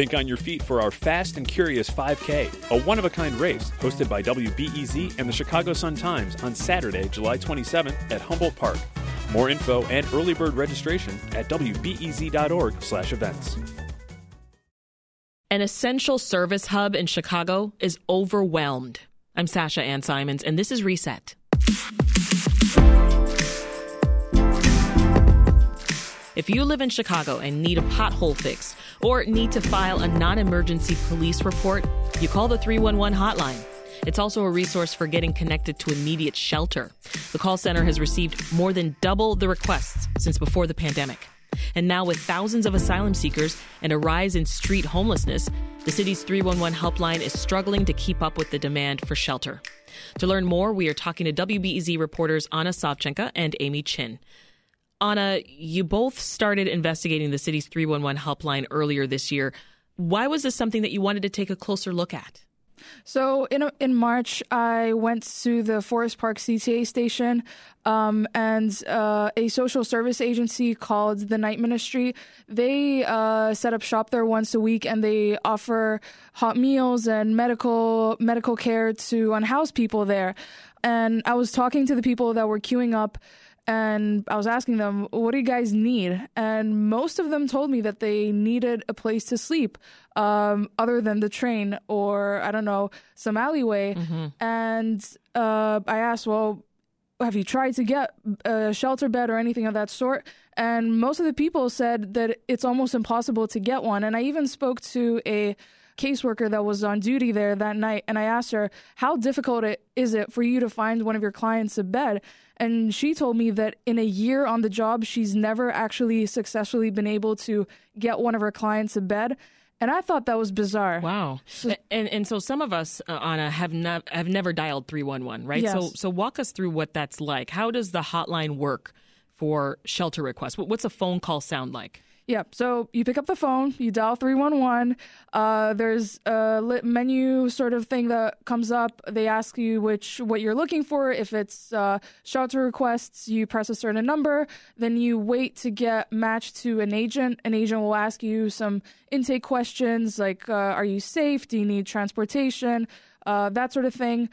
Think on your feet for our Fast and Curious 5K, a one of a kind race hosted by WBEZ and the Chicago Sun Times on Saturday, July 27th at Humboldt Park. More info and early bird registration at wbez.org/events. An essential service hub in Chicago is overwhelmed. I'm Sasha Ann Simons, and this is Reset. If you live in Chicago and need a pothole fix or need to file a non emergency police report, you call the 311 hotline. It's also a resource for getting connected to immediate shelter. The call center has received more than double the requests since before the pandemic. And now, with thousands of asylum seekers and a rise in street homelessness, the city's 311 helpline is struggling to keep up with the demand for shelter. To learn more, we are talking to WBEZ reporters Anna Savchenko and Amy Qin. Anna, you both started investigating the city's 311 helpline earlier this year. Why was this something that you wanted to take a closer look at? So in in March, I went to the Forest Park CTA station, um, and uh, a social service agency called the Night Ministry. They uh, set up shop there once a week, and they offer hot meals and medical medical care to unhoused people there. And I was talking to the people that were queuing up and I was asking them, "What do you guys need?" And most of them told me that they needed a place to sleep, um, other than the train or I don't know some alleyway. Mm-hmm. And uh, I asked, "Well, have you tried to get a shelter bed or anything of that sort?" And most of the people said that it's almost impossible to get one. And I even spoke to a caseworker that was on duty there that night and I asked her, How difficult it, is it for you to find one of your clients a bed? And she told me that in a year on the job, she's never actually successfully been able to get one of her clients a bed. And I thought that was bizarre. Wow. So, and and so some of us, uh, Anna, have not have never dialed three one one, right? Yes. So so walk us through what that's like. How does the hotline work for shelter requests? What's a phone call sound like? Yeah. So you pick up the phone, you dial 311. Uh, there's a menu sort of thing that comes up. They ask you which what you're looking for. If it's uh, shelter requests, you press a certain number. Then you wait to get matched to an agent. An agent will ask you some intake questions like, uh, "Are you safe? Do you need transportation?" Uh, that sort of thing.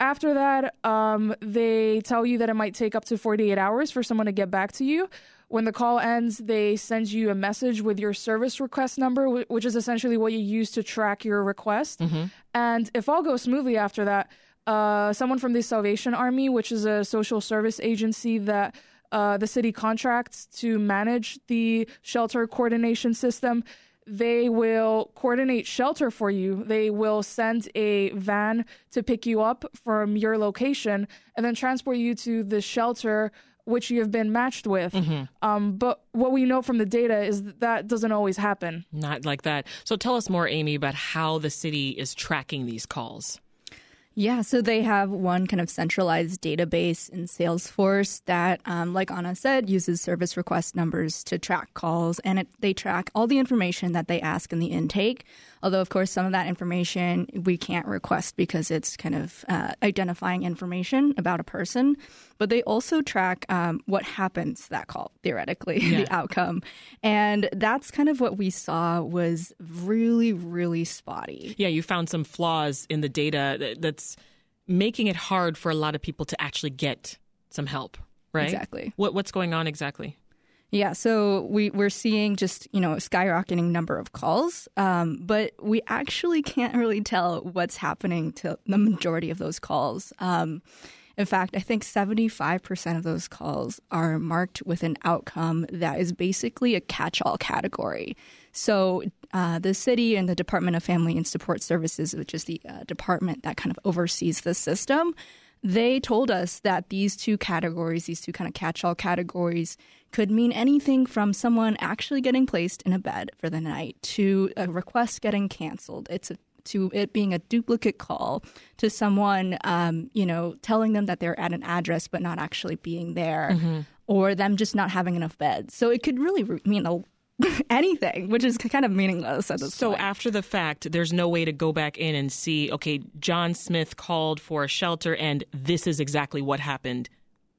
After that, um, they tell you that it might take up to 48 hours for someone to get back to you. When the call ends, they send you a message with your service request number, which is essentially what you use to track your request. Mm-hmm. And if all goes smoothly after that, uh, someone from the Salvation Army, which is a social service agency that uh, the city contracts to manage the shelter coordination system, they will coordinate shelter for you. They will send a van to pick you up from your location and then transport you to the shelter which you have been matched with. Mm-hmm. Um, but what we know from the data is that, that doesn't always happen. Not like that. So tell us more, Amy, about how the city is tracking these calls. Yeah, so they have one kind of centralized database in Salesforce that, um, like Anna said, uses service request numbers to track calls, and it, they track all the information that they ask in the intake. Although, of course, some of that information we can't request because it's kind of uh, identifying information about a person. But they also track um, what happens to that call, theoretically, yeah. the outcome. And that's kind of what we saw was really, really spotty. Yeah, you found some flaws in the data that's making it hard for a lot of people to actually get some help, right? Exactly. What, what's going on exactly? Yeah, so we, we're seeing just, you know, skyrocketing number of calls, um, but we actually can't really tell what's happening to the majority of those calls. Um, in fact, I think 75% of those calls are marked with an outcome that is basically a catch all category. So, uh, the city and the Department of Family and Support Services, which is the uh, department that kind of oversees the system, they told us that these two categories, these two kind of catch all categories, could mean anything from someone actually getting placed in a bed for the night to a request getting canceled. It's a to it being a duplicate call to someone, um, you know, telling them that they're at an address but not actually being there, mm-hmm. or them just not having enough beds. So it could really mean a anything, which is kind of meaningless at this so point. So after the fact, there's no way to go back in and see, okay, John Smith called for a shelter and this is exactly what happened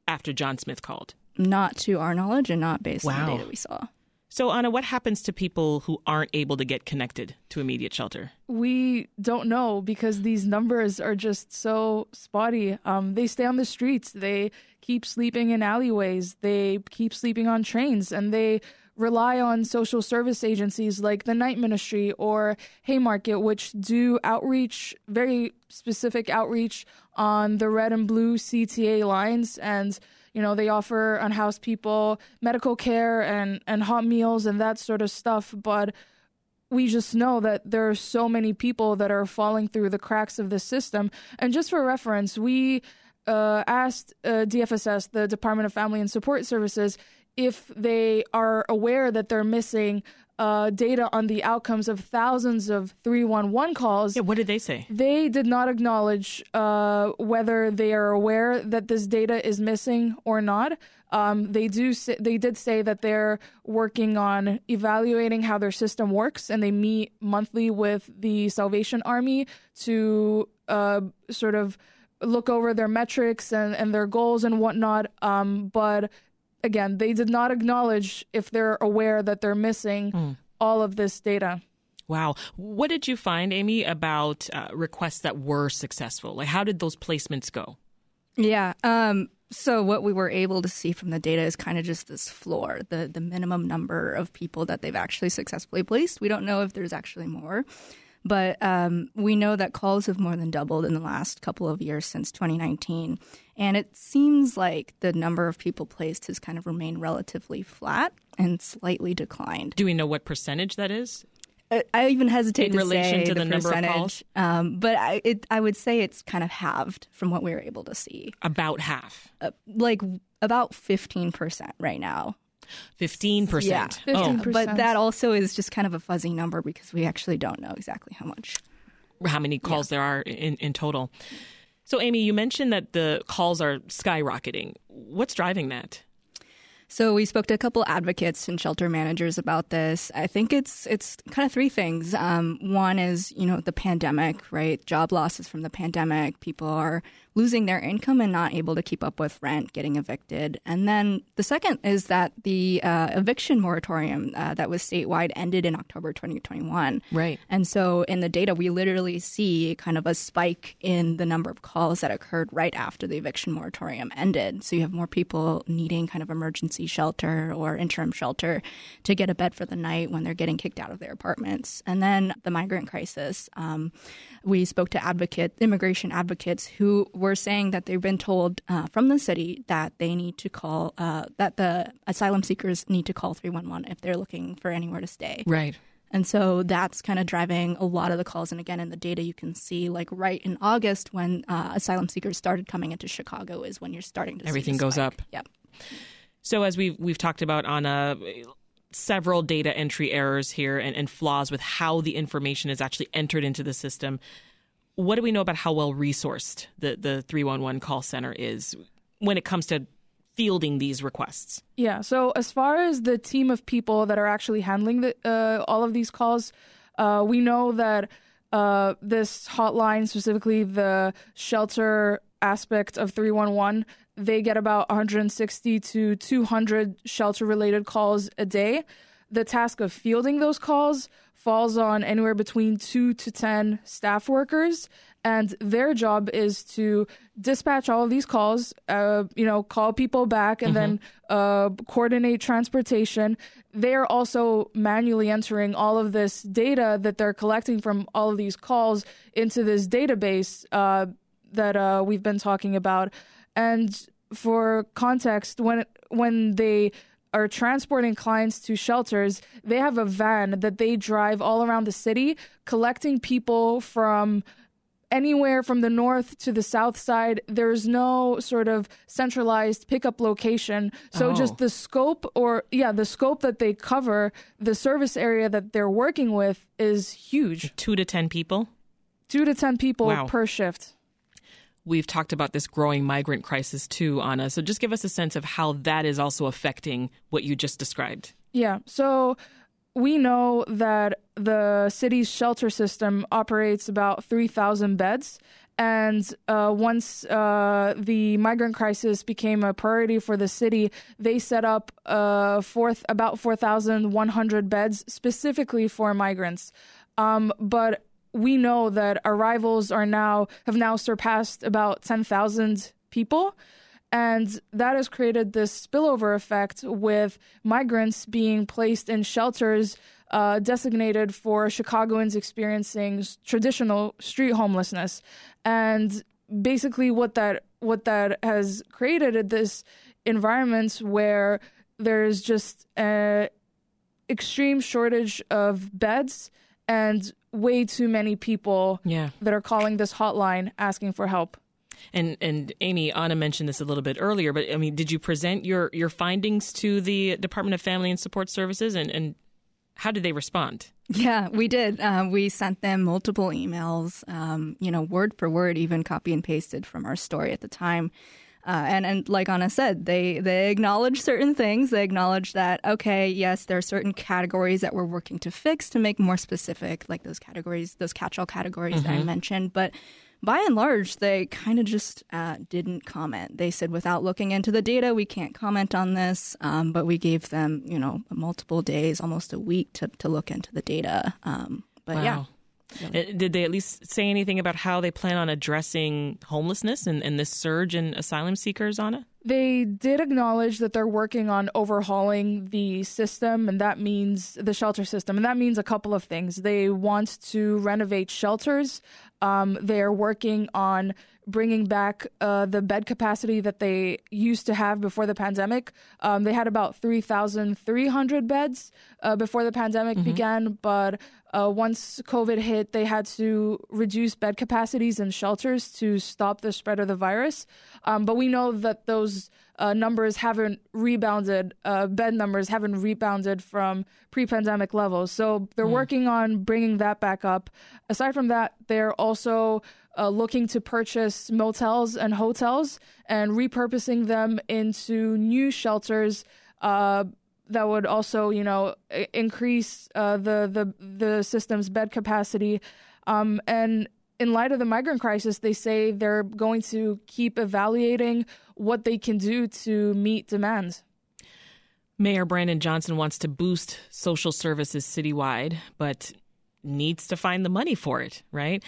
after John Smith called. Not to our knowledge and not based wow. on the data we saw. So, Anna, what happens to people who aren't able to get connected to immediate shelter? We don't know because these numbers are just so spotty. Um, they stay on the streets. They keep sleeping in alleyways. They keep sleeping on trains, and they rely on social service agencies like the Night Ministry or Haymarket, which do outreach, very specific outreach on the red and blue CTA lines. And, you know, they offer unhoused people medical care and, and hot meals and that sort of stuff. But we just know that there are so many people that are falling through the cracks of the system. And just for reference, we uh, asked uh, DFSS, the Department of Family and Support Services, if they are aware that they're missing uh, data on the outcomes of thousands of 311 calls. Yeah, what did they say? They did not acknowledge uh, whether they are aware that this data is missing or not. Um, they do. Say, they did say that they're working on evaluating how their system works, and they meet monthly with the Salvation Army to uh, sort of look over their metrics and, and their goals and whatnot. Um, but again, they did not acknowledge if they're aware that they're missing mm. all of this data. Wow. What did you find, Amy, about uh, requests that were successful? Like, how did those placements go? Yeah. Um, so what we were able to see from the data is kind of just this floor, the the minimum number of people that they've actually successfully placed. We don't know if there's actually more. But um, we know that calls have more than doubled in the last couple of years since 2019. And it seems like the number of people placed has kind of remained relatively flat and slightly declined. Do we know what percentage that is? I even hesitate in to relation say to the, the number percentage, of calls, um, but I, it, I would say it's kind of halved from what we were able to see. About half, uh, like about fifteen percent right now. Fifteen percent. Yeah, 15%. Oh, but that also is just kind of a fuzzy number because we actually don't know exactly how much, how many calls yeah. there are in, in total. So, Amy, you mentioned that the calls are skyrocketing. What's driving that? So we spoke to a couple advocates and shelter managers about this. I think it's it's kind of three things. Um, one is you know the pandemic, right? Job losses from the pandemic. People are losing their income and not able to keep up with rent, getting evicted. And then the second is that the uh, eviction moratorium uh, that was statewide ended in October 2021. Right. And so in the data, we literally see kind of a spike in the number of calls that occurred right after the eviction moratorium ended. So you have more people needing kind of emergency shelter or interim shelter to get a bed for the night when they're getting kicked out of their apartments. And then the migrant crisis. Um, we spoke to advocate immigration advocates who were saying that they've been told uh, from the city that they need to call uh, that the asylum seekers need to call 311 if they're looking for anywhere to stay. Right. And so that's kind of driving a lot of the calls. And again, in the data, you can see like right in August when uh, asylum seekers started coming into Chicago is when you're starting to everything goes spike. up. Yep. So as we've we've talked about on a several data entry errors here and, and flaws with how the information is actually entered into the system what do we know about how well resourced the, the 311 call center is when it comes to fielding these requests? Yeah. So as far as the team of people that are actually handling the, uh, all of these calls, uh, we know that uh, this hotline, specifically the shelter aspect of 311, they get about 160 to 200 shelter related calls a day. The task of fielding those calls falls on anywhere between two to 10 staff workers. And their job is to dispatch all of these calls, uh, you know, call people back and mm-hmm. then uh, coordinate transportation. They're also manually entering all of this data that they're collecting from all of these calls into this database uh, that uh, we've been talking about. And for context, when when they are transporting clients to shelters, they have a van that they drive all around the city, collecting people from anywhere from the north to the south side. There's no sort of centralized pickup location. So oh. just the scope or yeah, the scope that they cover, the service area that they're working with is huge. 2 to 10 people? 2 to 10 people wow. per shift we've talked about this growing migrant crisis too, Anna. So just give us a sense of how that is also affecting what you just described. Yeah. So we know that the city's shelter system operates about 3,000 beds. And uh, once uh, the migrant crisis became a priority for the city, they set up uh, about 4,100 beds specifically for migrants. Um, but we know that arrivals are now have now surpassed about 10,000 people. And that has created this spillover effect with migrants being placed in shelters uh, designated for Chicagoans experiencing traditional street homelessness. And basically, what that what that has created is this environment where there's just an extreme shortage of beds and way too many people yeah. that are calling this hotline asking for help. And and Amy Anna mentioned this a little bit earlier, but I mean, did you present your your findings to the Department of Family and Support Services, and and how did they respond? Yeah, we did. Uh, we sent them multiple emails, um, you know, word for word, even copy and pasted from our story at the time. Uh, and and like Anna said, they they acknowledge certain things. They acknowledge that okay, yes, there are certain categories that we're working to fix to make more specific, like those categories, those catch-all categories mm-hmm. that I mm-hmm. mentioned. But by and large, they kind of just uh, didn't comment. They said, without looking into the data, we can't comment on this. Um, but we gave them, you know, multiple days, almost a week to, to look into the data. Um, but wow. yeah. Uh, did they at least say anything about how they plan on addressing homelessness and, and this surge in asylum seekers, Anna? They did acknowledge that they're working on overhauling the system, and that means the shelter system. And that means a couple of things. They want to renovate shelters. Um, they're working on bringing back uh, the bed capacity that they used to have before the pandemic. Um, they had about 3,300 beds uh, before the pandemic mm-hmm. began, but uh, once COVID hit, they had to reduce bed capacities in shelters to stop the spread of the virus. Um, but we know that those uh, numbers haven't rebounded, uh, bed numbers haven't rebounded from pre pandemic levels. So they're mm. working on bringing that back up. Aside from that, they're also uh, looking to purchase motels and hotels and repurposing them into new shelters uh, that would also, you know, increase uh, the the the system's bed capacity. Um, and in light of the migrant crisis, they say they're going to keep evaluating what they can do to meet demand. Mayor Brandon Johnson wants to boost social services citywide, but needs to find the money for it, right?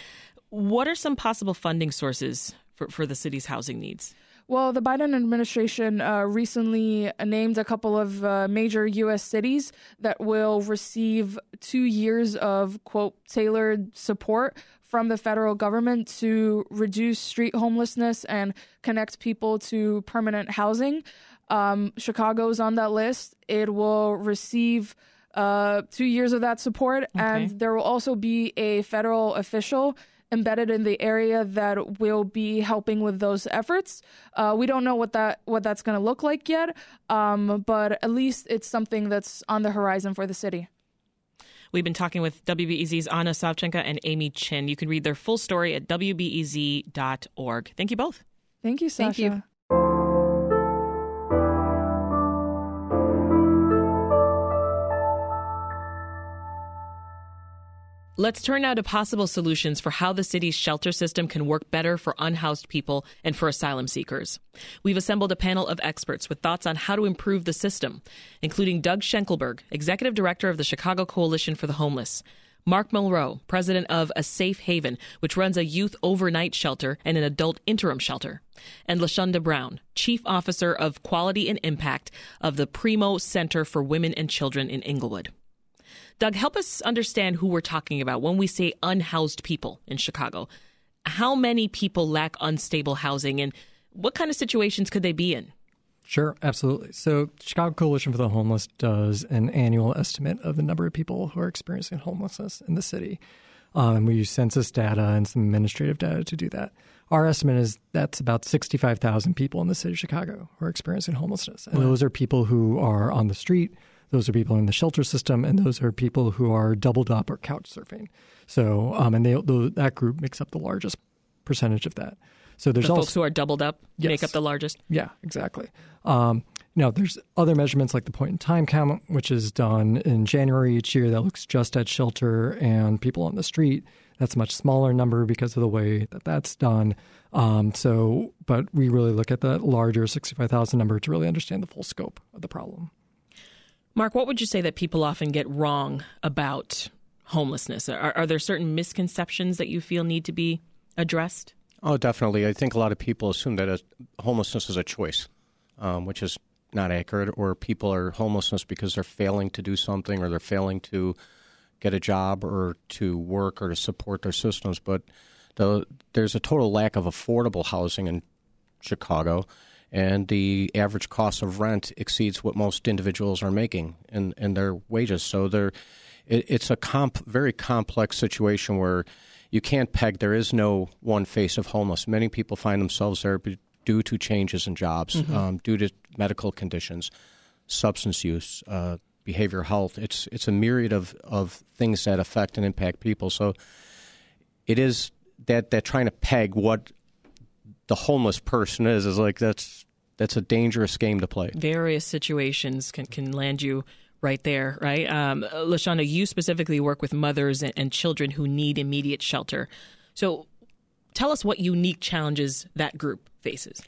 What are some possible funding sources for, for the city's housing needs? Well, the Biden administration uh, recently named a couple of uh, major U.S. cities that will receive two years of, quote, tailored support from the federal government to reduce street homelessness and connect people to permanent housing. Um, is on that list. It will receive uh, two years of that support, okay. and there will also be a federal official embedded in the area that will be helping with those efforts. Uh, we don't know what that what that's going to look like yet, um, but at least it's something that's on the horizon for the city. We've been talking with WBEZ's Anna Savchenko and Amy Qin. You can read their full story at wbez.org. Thank you both. Thank you, Sasha. Thank you. Let's turn now to possible solutions for how the city's shelter system can work better for unhoused people and for asylum seekers. We've assembled a panel of experts with thoughts on how to improve the system, including Doug Schenkelberg, Executive Director of the Chicago Coalition for the Homeless, Mark Monroe, president of A Safe Haven, which runs a youth overnight shelter and an adult interim shelter, and LaShunda Brown, chief officer of quality and impact of the Primo Center for Women and Children in Englewood. Doug, help us understand who we're talking about when we say unhoused people in Chicago. How many people lack unstable housing and what kind of situations could they be in? Sure, absolutely. So, Chicago Coalition for the Homeless does an annual estimate of the number of people who are experiencing homelessness in the city. Um, and we use census data and some administrative data to do that. Our estimate is that's about 65,000 people in the city of Chicago who are experiencing homelessness. And wow. those are people who are on the street, those are people in the shelter system, and those are people who are doubled up or couch surfing. So, um, and they, that group makes up the largest percentage of that. So there's the also folks who are doubled up yes. make up the largest. Yeah, exactly. Um, know, there's other measurements like the point in time count, which is done in January each year that looks just at shelter and people on the street. That's a much smaller number because of the way that that's done. Um, so, but we really look at the larger 65,000 number to really understand the full scope of the problem. Mark, what would you say that people often get wrong about homelessness? Are, are there certain misconceptions that you feel need to be addressed? Oh, definitely. I think a lot of people assume that a, homelessness is a choice, um, which is not accurate, or people are homelessness because they're failing to do something or they're failing to get a job or to work or to support their systems. But the, there's a total lack of affordable housing in Chicago, and the average cost of rent exceeds what most individuals are making in, in their wages. So there, it, it's a comp, very complex situation where you can't peg. There is no one face of homeless. Many people find themselves there due to changes in jobs, mm-hmm. um, due to medical conditions, substance use, uh, behavioral health. It's it's a myriad of, of things that affect and impact people. So it is that that trying to peg what the homeless person is is like that's that's a dangerous game to play. Various situations can can land you right there, right? Um, Lashana, you specifically work with mothers and, and children who need immediate shelter. So tell us what unique challenges that group faces.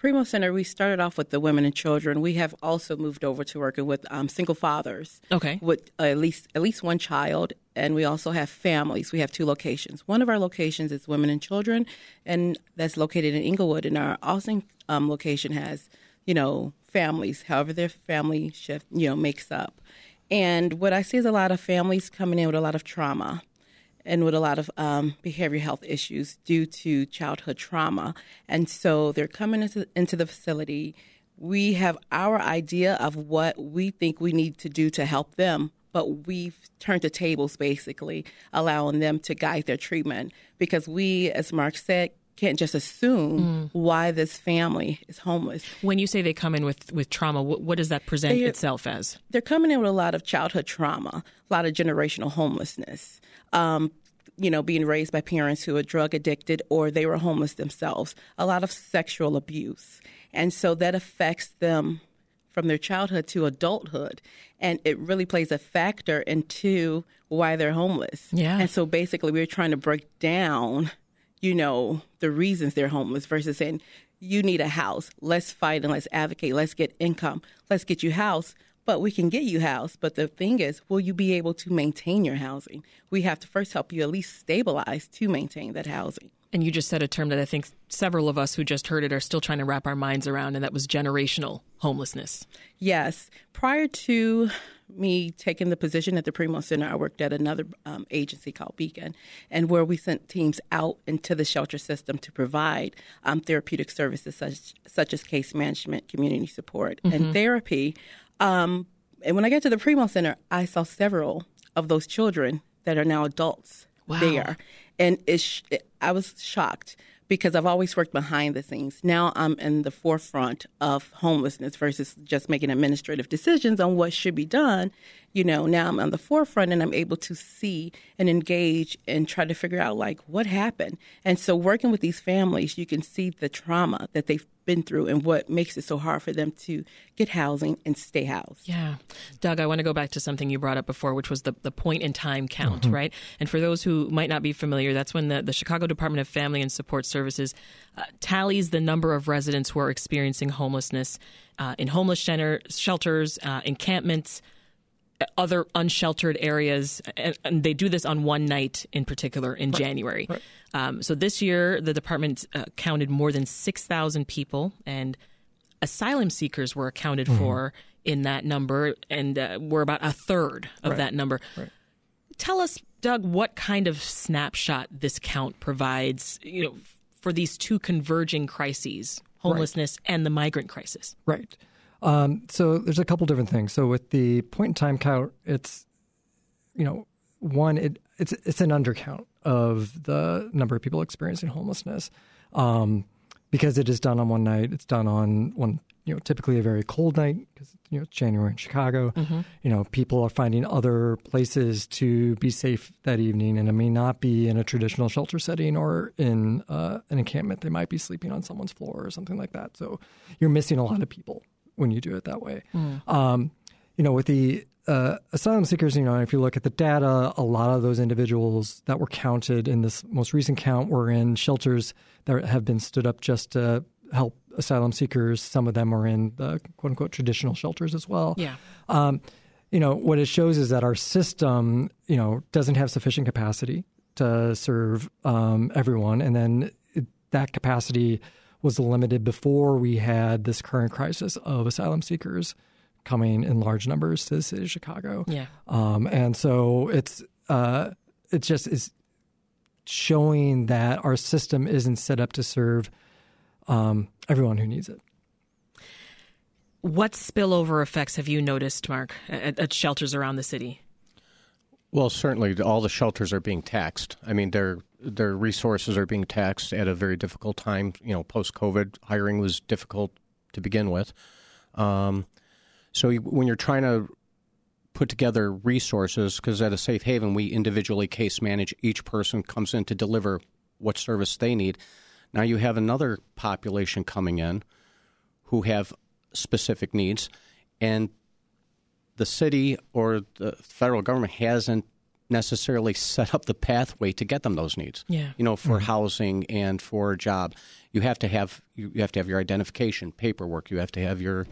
Primo Center, we started off with the women and children. We have also moved over to working with um, single fathers, okay, with uh, at least at least one child, and we also have families. We have two locations. One of our locations is women and children, and that's located in Englewood. And our Austin um, location has, you know, families, however their family shift, you know, makes up. And what I see is a lot of families coming in with a lot of trauma and with a lot of um, behavioral health issues due to childhood trauma. And so they're coming into, into the facility. We have our idea of what we think we need to do to help them, but we've turned the tables basically, allowing them to guide their treatment because we, as Mark said, can't just assume mm. why this family is homeless. When you say they come in with, with trauma, what, what does that present they're, itself as? They're coming in with a lot of childhood trauma, a lot of generational homelessness. Um, you know, being raised by parents who are drug addicted or they were homeless themselves, a lot of sexual abuse. And so that affects them from their childhood to adulthood. And it really plays a factor into why they're homeless. Yeah. And so basically, we're trying to break down you know, the reasons they're homeless versus saying, you need a house. Let's fight and let's advocate. Let's get income. Let's get you house. But we can get you house. But the thing is, will you be able to maintain your housing? We have to first help you at least stabilize to maintain that housing. And you just said a term that I think several of us who just heard it are still trying to wrap our minds around, and that was generational homelessness. Yes. Prior to me taking the position at the Primo Center, I worked at another um, agency called Beacon, and where we sent teams out into the shelter system to provide um, therapeutic services such, such as case management, community support, mm-hmm. and therapy. Um, and when I got to the Primo Center, I saw several of those children that are now adults wow. there, and it, it, I was shocked because I've always worked behind the scenes. Now I'm in the forefront of homelessness versus just making administrative decisions on what should be done. You know, now I'm on the forefront and I'm able to see and engage and try to figure out like what happened. And so working with these families, you can see the trauma that they've been through and what makes it so hard for them to get housing and stay housed. Yeah. Doug, I want to go back to something you brought up before, which was the, the point in time count, mm-hmm. right? And for those who might not be familiar, that's when the, the Chicago Department of Family and Support Services uh, tallies the number of residents who are experiencing homelessness uh, in homeless center, shelters, uh, encampments, other unsheltered areas, and, and, they do this on one night in particular in right. January. Right. Um, so this year, the department uh, counted more than 6,000 people, and asylum seekers were accounted mm-hmm. for in that number, and uh, we're about a third of right. that number. Tell us, Doug, what kind of snapshot this count provides, you know, for these two converging crises, homelessness and the migrant crisis. Right. Um, so there's a couple different things. So with the point in time count, it's you know one it it's it's an undercount of the number of people experiencing homelessness um, because it is done on one night. It's done on one you know typically a very cold night because you know it's January in Chicago. Mm-hmm. You know people are finding other places to be safe that evening, and it may not be in a traditional shelter setting or in uh, an encampment. They might be sleeping on someone's floor or something like that. So you're missing a lot of people when you do it that way. Um, you know, with the uh, asylum seekers, you know, if you look at the data, a lot of those individuals that were counted in this most recent count were in shelters that have been stood up just to help asylum seekers. Some of them are in the quote unquote traditional shelters as well. Yeah. Um, you know, what it shows is that our system, you know, doesn't have sufficient capacity to serve um, everyone. And then it, that capacity was limited before we had this current crisis of asylum seekers coming in large numbers to the city of Chicago. Yeah. Um, and so it's uh, it just is showing that our system isn't set up to serve um, everyone who needs it. What spillover effects have you noticed, Mark, at, at shelters around the city? Well, certainly, all the shelters are being taxed. I mean, their their resources are being taxed at a very difficult time. You know, post COVID, hiring was difficult to begin with. Um, so when you're trying to put together resources, because at a safe haven we individually case manage each person comes in to deliver what service they need. Now you have another population coming in who have specific needs, and the city or the federal government hasn't necessarily set up the pathway to get them those needs. Yeah. You know, for housing and for a job, you have to have you, you have to have your identification, paperwork. You have to have your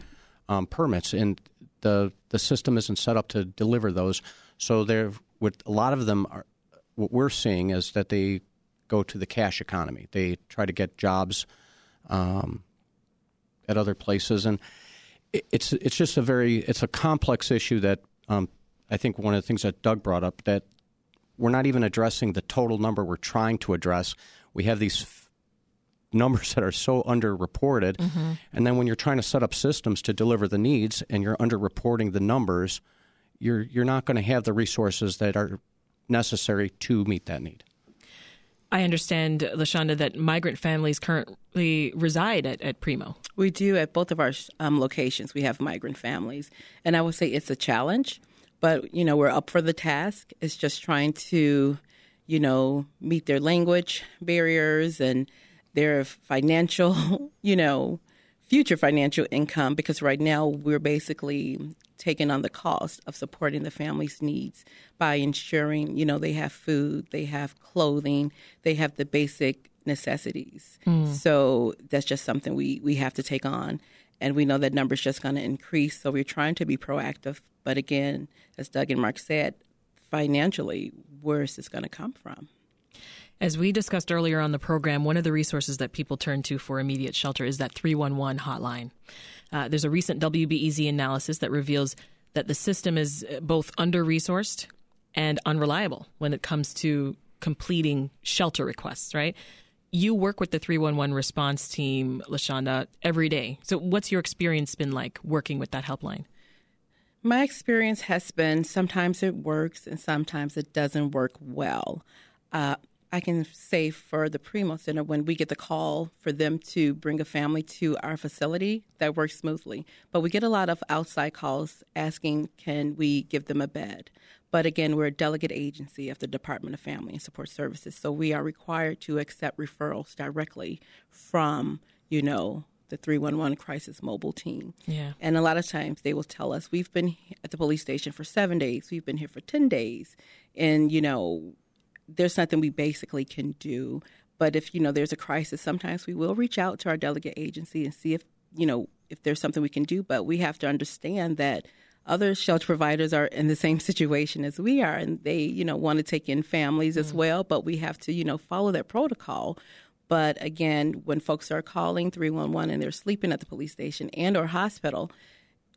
um, permits, and the the system isn't set up to deliver those. So there, with a lot of them, are, what we're seeing is that they go to the cash economy. They try to get jobs um, at other places, and it- it's it's just a very it's a complex issue that um, I think one of the things that Doug brought up that we're not even addressing the total number we're trying to address. We have these f- numbers that are so underreported, and then when you're trying to set up systems to deliver the needs and you're underreporting the numbers, you're you're not going to have the resources that are necessary to meet that need. I understand, Lashonda, that migrant families currently reside at, at Primo. We do at both of our um, locations. We have migrant families, and I would say it's a challenge, but you know we're up for the task. It's just trying to, you know, meet their language barriers and their financial, you know, future financial income. Because right now we're basically taking on the cost of supporting the family's needs by ensuring, you know, they have food, they have clothing, they have the basic necessities. Mm. So that's just something we, we have to take on. And we know that number's just going to increase. So we're trying to be proactive. But again, as Doug and Mark said, financially, where is this going to come from? As we discussed earlier on the program, one of the resources that people turn to for immediate shelter is that 311 hotline. Uh, there's a recent WBEZ analysis that reveals that the system is uh, both under resourced and unreliable when it comes to completing shelter requests, right? You work with the 311 response team, Lashonda, every day. So, what's your experience been like working with that helpline? My experience has been sometimes it works and sometimes it doesn't work well. Uh, I can say for the Primo Center, when we get the call for them to bring a family to our facility, that works smoothly. But we get a lot of outside calls asking, can we give them a bed? But again, we're a delegate agency of the Department of Family and Support Services, so we are required to accept referrals directly from, you know, the 311 crisis mobile team. Yeah. And a lot of times they will tell us, we've been at the police station for seven days, we've been here for 10 days. And, you know, there's nothing we basically can do. But if, you know, there's a crisis, sometimes we will reach out to our delegate agency and see if, you know, if there's something we can do. But we have to understand that other shelter providers are in the same situation as we are and they, you know, want to take in families as well, but we have to, you know, follow that protocol. But again, when folks are calling 311 and they're sleeping at the police station and or hospital,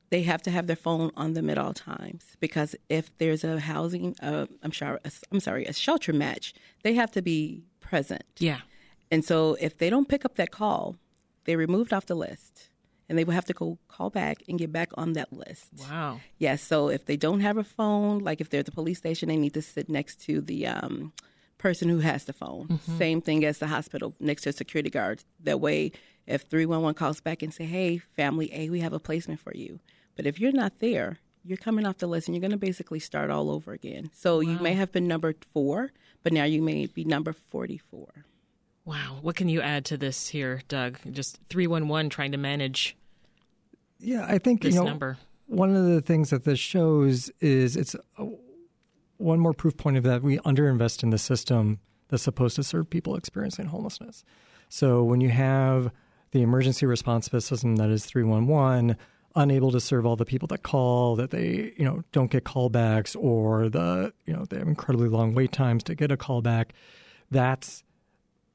they have to have their phone on them at all times because if there's a housing, uh, I'm sorry, I'm sorry, a shelter match, they have to be present. Yeah. And so if they don't pick up that call, they're removed off the list, and they will have to go call back and get back on that list. Wow. Yes. so if they don't have a phone, like if they're at the police station, they need to sit next to the um, person who has the phone. Same thing as the hospital next to a security guard. That way, if 311 calls back and say, hey, family A, we have a placement for you. But if you're not there, you're coming off the list and you're going to basically start all over again. So you may have been number four, but now you may be number 44. Wow. What can you add to this here, Doug? Just 311 trying to manage Yeah, I think you know number? one of the things that this shows is it's a, one more proof point of that we underinvest in the system that's supposed to serve people experiencing homelessness. So when you have the emergency response system that is 311 unable to serve all the people that call that they you know don't get callbacks or the you know they have incredibly long wait times to get a callback that's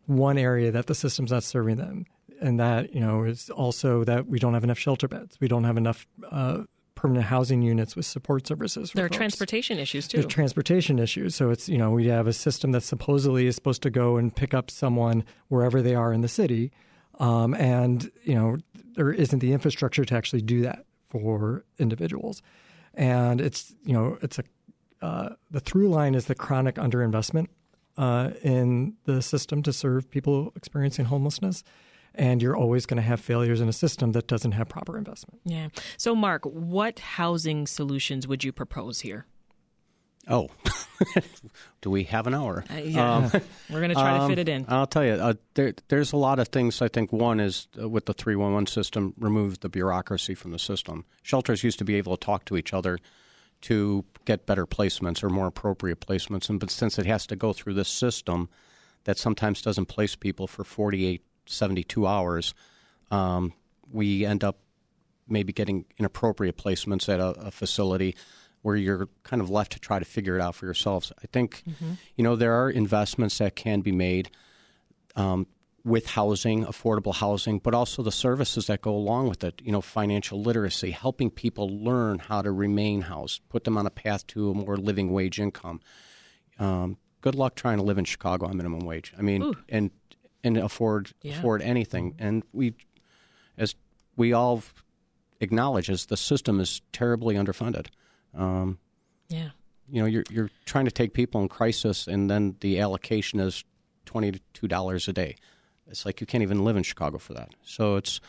one area that the system's not serving them and that you know is also that we don't have enough shelter beds we don't have enough uh, permanent housing units with support services There are folks. transportation issues too. There's transportation issues. So it's, you know, we have a system that supposedly is supposed to go and pick up someone wherever they are in the city. Um, and, you know, there isn't the infrastructure to actually do that for individuals. And it's, you know, it's a, uh, the through line is the chronic underinvestment uh, in the system to serve people experiencing homelessness. And you're always going to have failures in a system that doesn't have proper investment. yeah. So, Mark, what housing solutions would you propose here? Oh, do we have an hour? Uh, yeah. We're going to try to Um, fit it in. I'll tell you, uh, there, there's a lot of things. I think one is uh, with the 311 system, remove the bureaucracy from the system. Shelters used to be able to talk to each other to get better placements or more appropriate placements. And but since it has to go through this system that sometimes doesn't place people for 48, 72 hours, um, we end up maybe getting inappropriate placements at a, a facility where you're kind of left to try to figure it out for yourselves. I think, you know, there are investments that can be made um, with housing, affordable housing, but also the services that go along with it. You know, financial literacy, helping people learn how to remain housed, put them on a path to a more living wage income. Um, good luck trying to live in Chicago on minimum wage. I mean, and and afford Yeah. afford anything. And we, as we all acknowledge, as the system is terribly underfunded. Um, Yeah. you know, you're you're trying to take people in crisis, and then the allocation is twenty two dollars a day. It's like you can't even live in Chicago for that. So it's,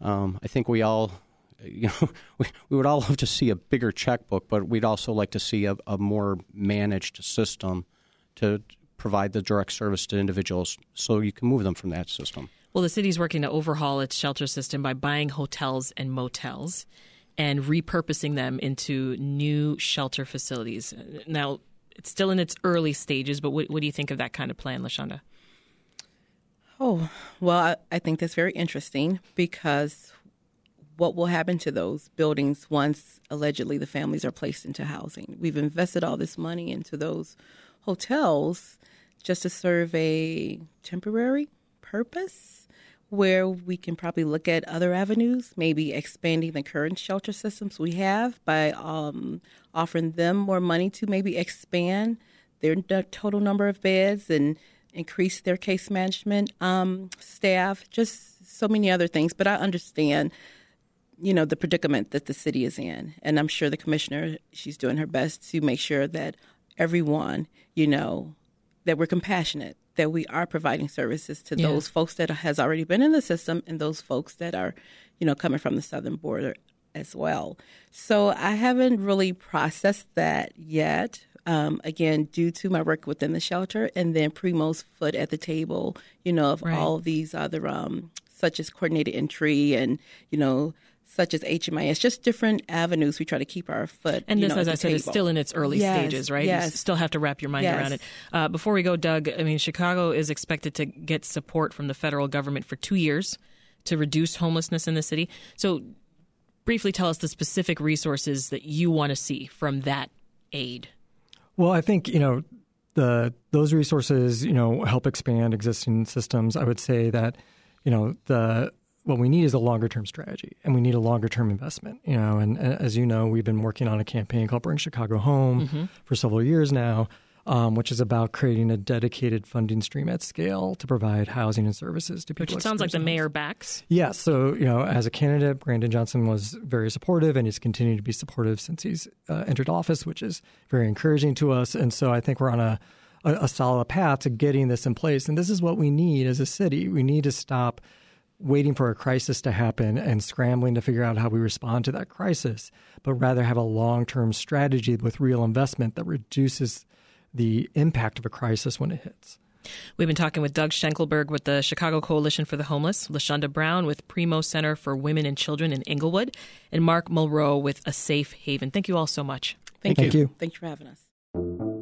um, I think we all, you know, we, we would all love to see a bigger checkbook, but we'd also like to see a, a more managed system to provide the direct service to individuals, so you can move them from that system. Well, the city's working to overhaul its shelter system by buying hotels and motels and repurposing them into new shelter facilities. Now, it's still in its early stages, but what, what do you think of that kind of plan, Lashonda? Oh, well, I, I think that's very interesting because what will happen to those buildings once allegedly the families are placed into housing? We've invested all this money into those hotels just to serve a temporary purpose where we can probably look at other avenues, maybe expanding the current shelter systems we have by um, offering them more money to maybe expand their total number of beds and increase their case management um, staff, just so many other things. But I understand, you know, the predicament that the city is in. And I'm sure the commissioner, she's doing her best to make sure that everyone, you know, that we're compassionate, that we are providing services to Yeah. those folks that has already been in the system and those folks that are, you know, coming from the southern border as well. So I haven't really processed that yet. Um, again, due to my work within the shelter, and then Primo's foot at the table, you know, of Right. all these other, um, such as coordinated entry and you know, such as HMIS, just different avenues. We try to keep our foot. And you this, know, as I the said, is still in its early Yes, stages, right? You Yes. s- still have to wrap your mind Yes. around it. Uh, before we go, Doug, I mean, Chicago is expected to get support from the federal government for two years to reduce homelessness in the city. So, briefly tell us the specific resources that you want to see from that aid. Well, I think you know the those resources you know help expand existing systems. I would say that you know the what we need is a longer term strategy, and we need a longer term investment. You know, and, and as you know, we've been working on a campaign called Bring Chicago Home for several years now. Um, which is about creating a dedicated funding stream at scale to provide housing and services to people. Which it sounds like the mayor backs. yeah, so you know, as a candidate, Brandon Johnson was very supportive, and he's continued to be supportive since he's uh, entered office, which is very encouraging to us. And so I think we're on a, a, a solid path to getting this in place. And this is what we need as a city. We need to stop waiting for a crisis to happen and scrambling to figure out how we respond to that crisis, but rather have a long-term strategy with real investment that reduces the impact of a crisis when it hits. We've been talking with Doug Schenkelberg with the Chicago Coalition for the Homeless, LaShonda Brown with Primo Center for Women and Children in Englewood, and Mark Mulrow with A Safe Haven. Thank you all so much. Thank, you. Thank you. you. Thanks for having us.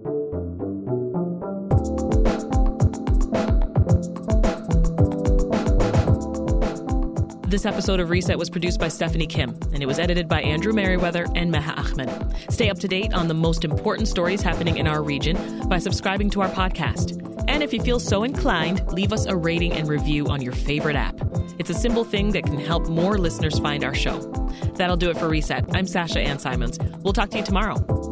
This episode of Reset was produced by Stephanie Kim, and it was edited by Andrew Merriweather and Meha Ahmed. Stay up to date on the most important stories happening in our region by subscribing to our podcast. And if you feel so inclined, leave us a rating and review on your favorite app. It's a simple thing that can help more listeners find our show. That'll do it for Reset. I'm Sasha Ann Simons. We'll talk to you tomorrow.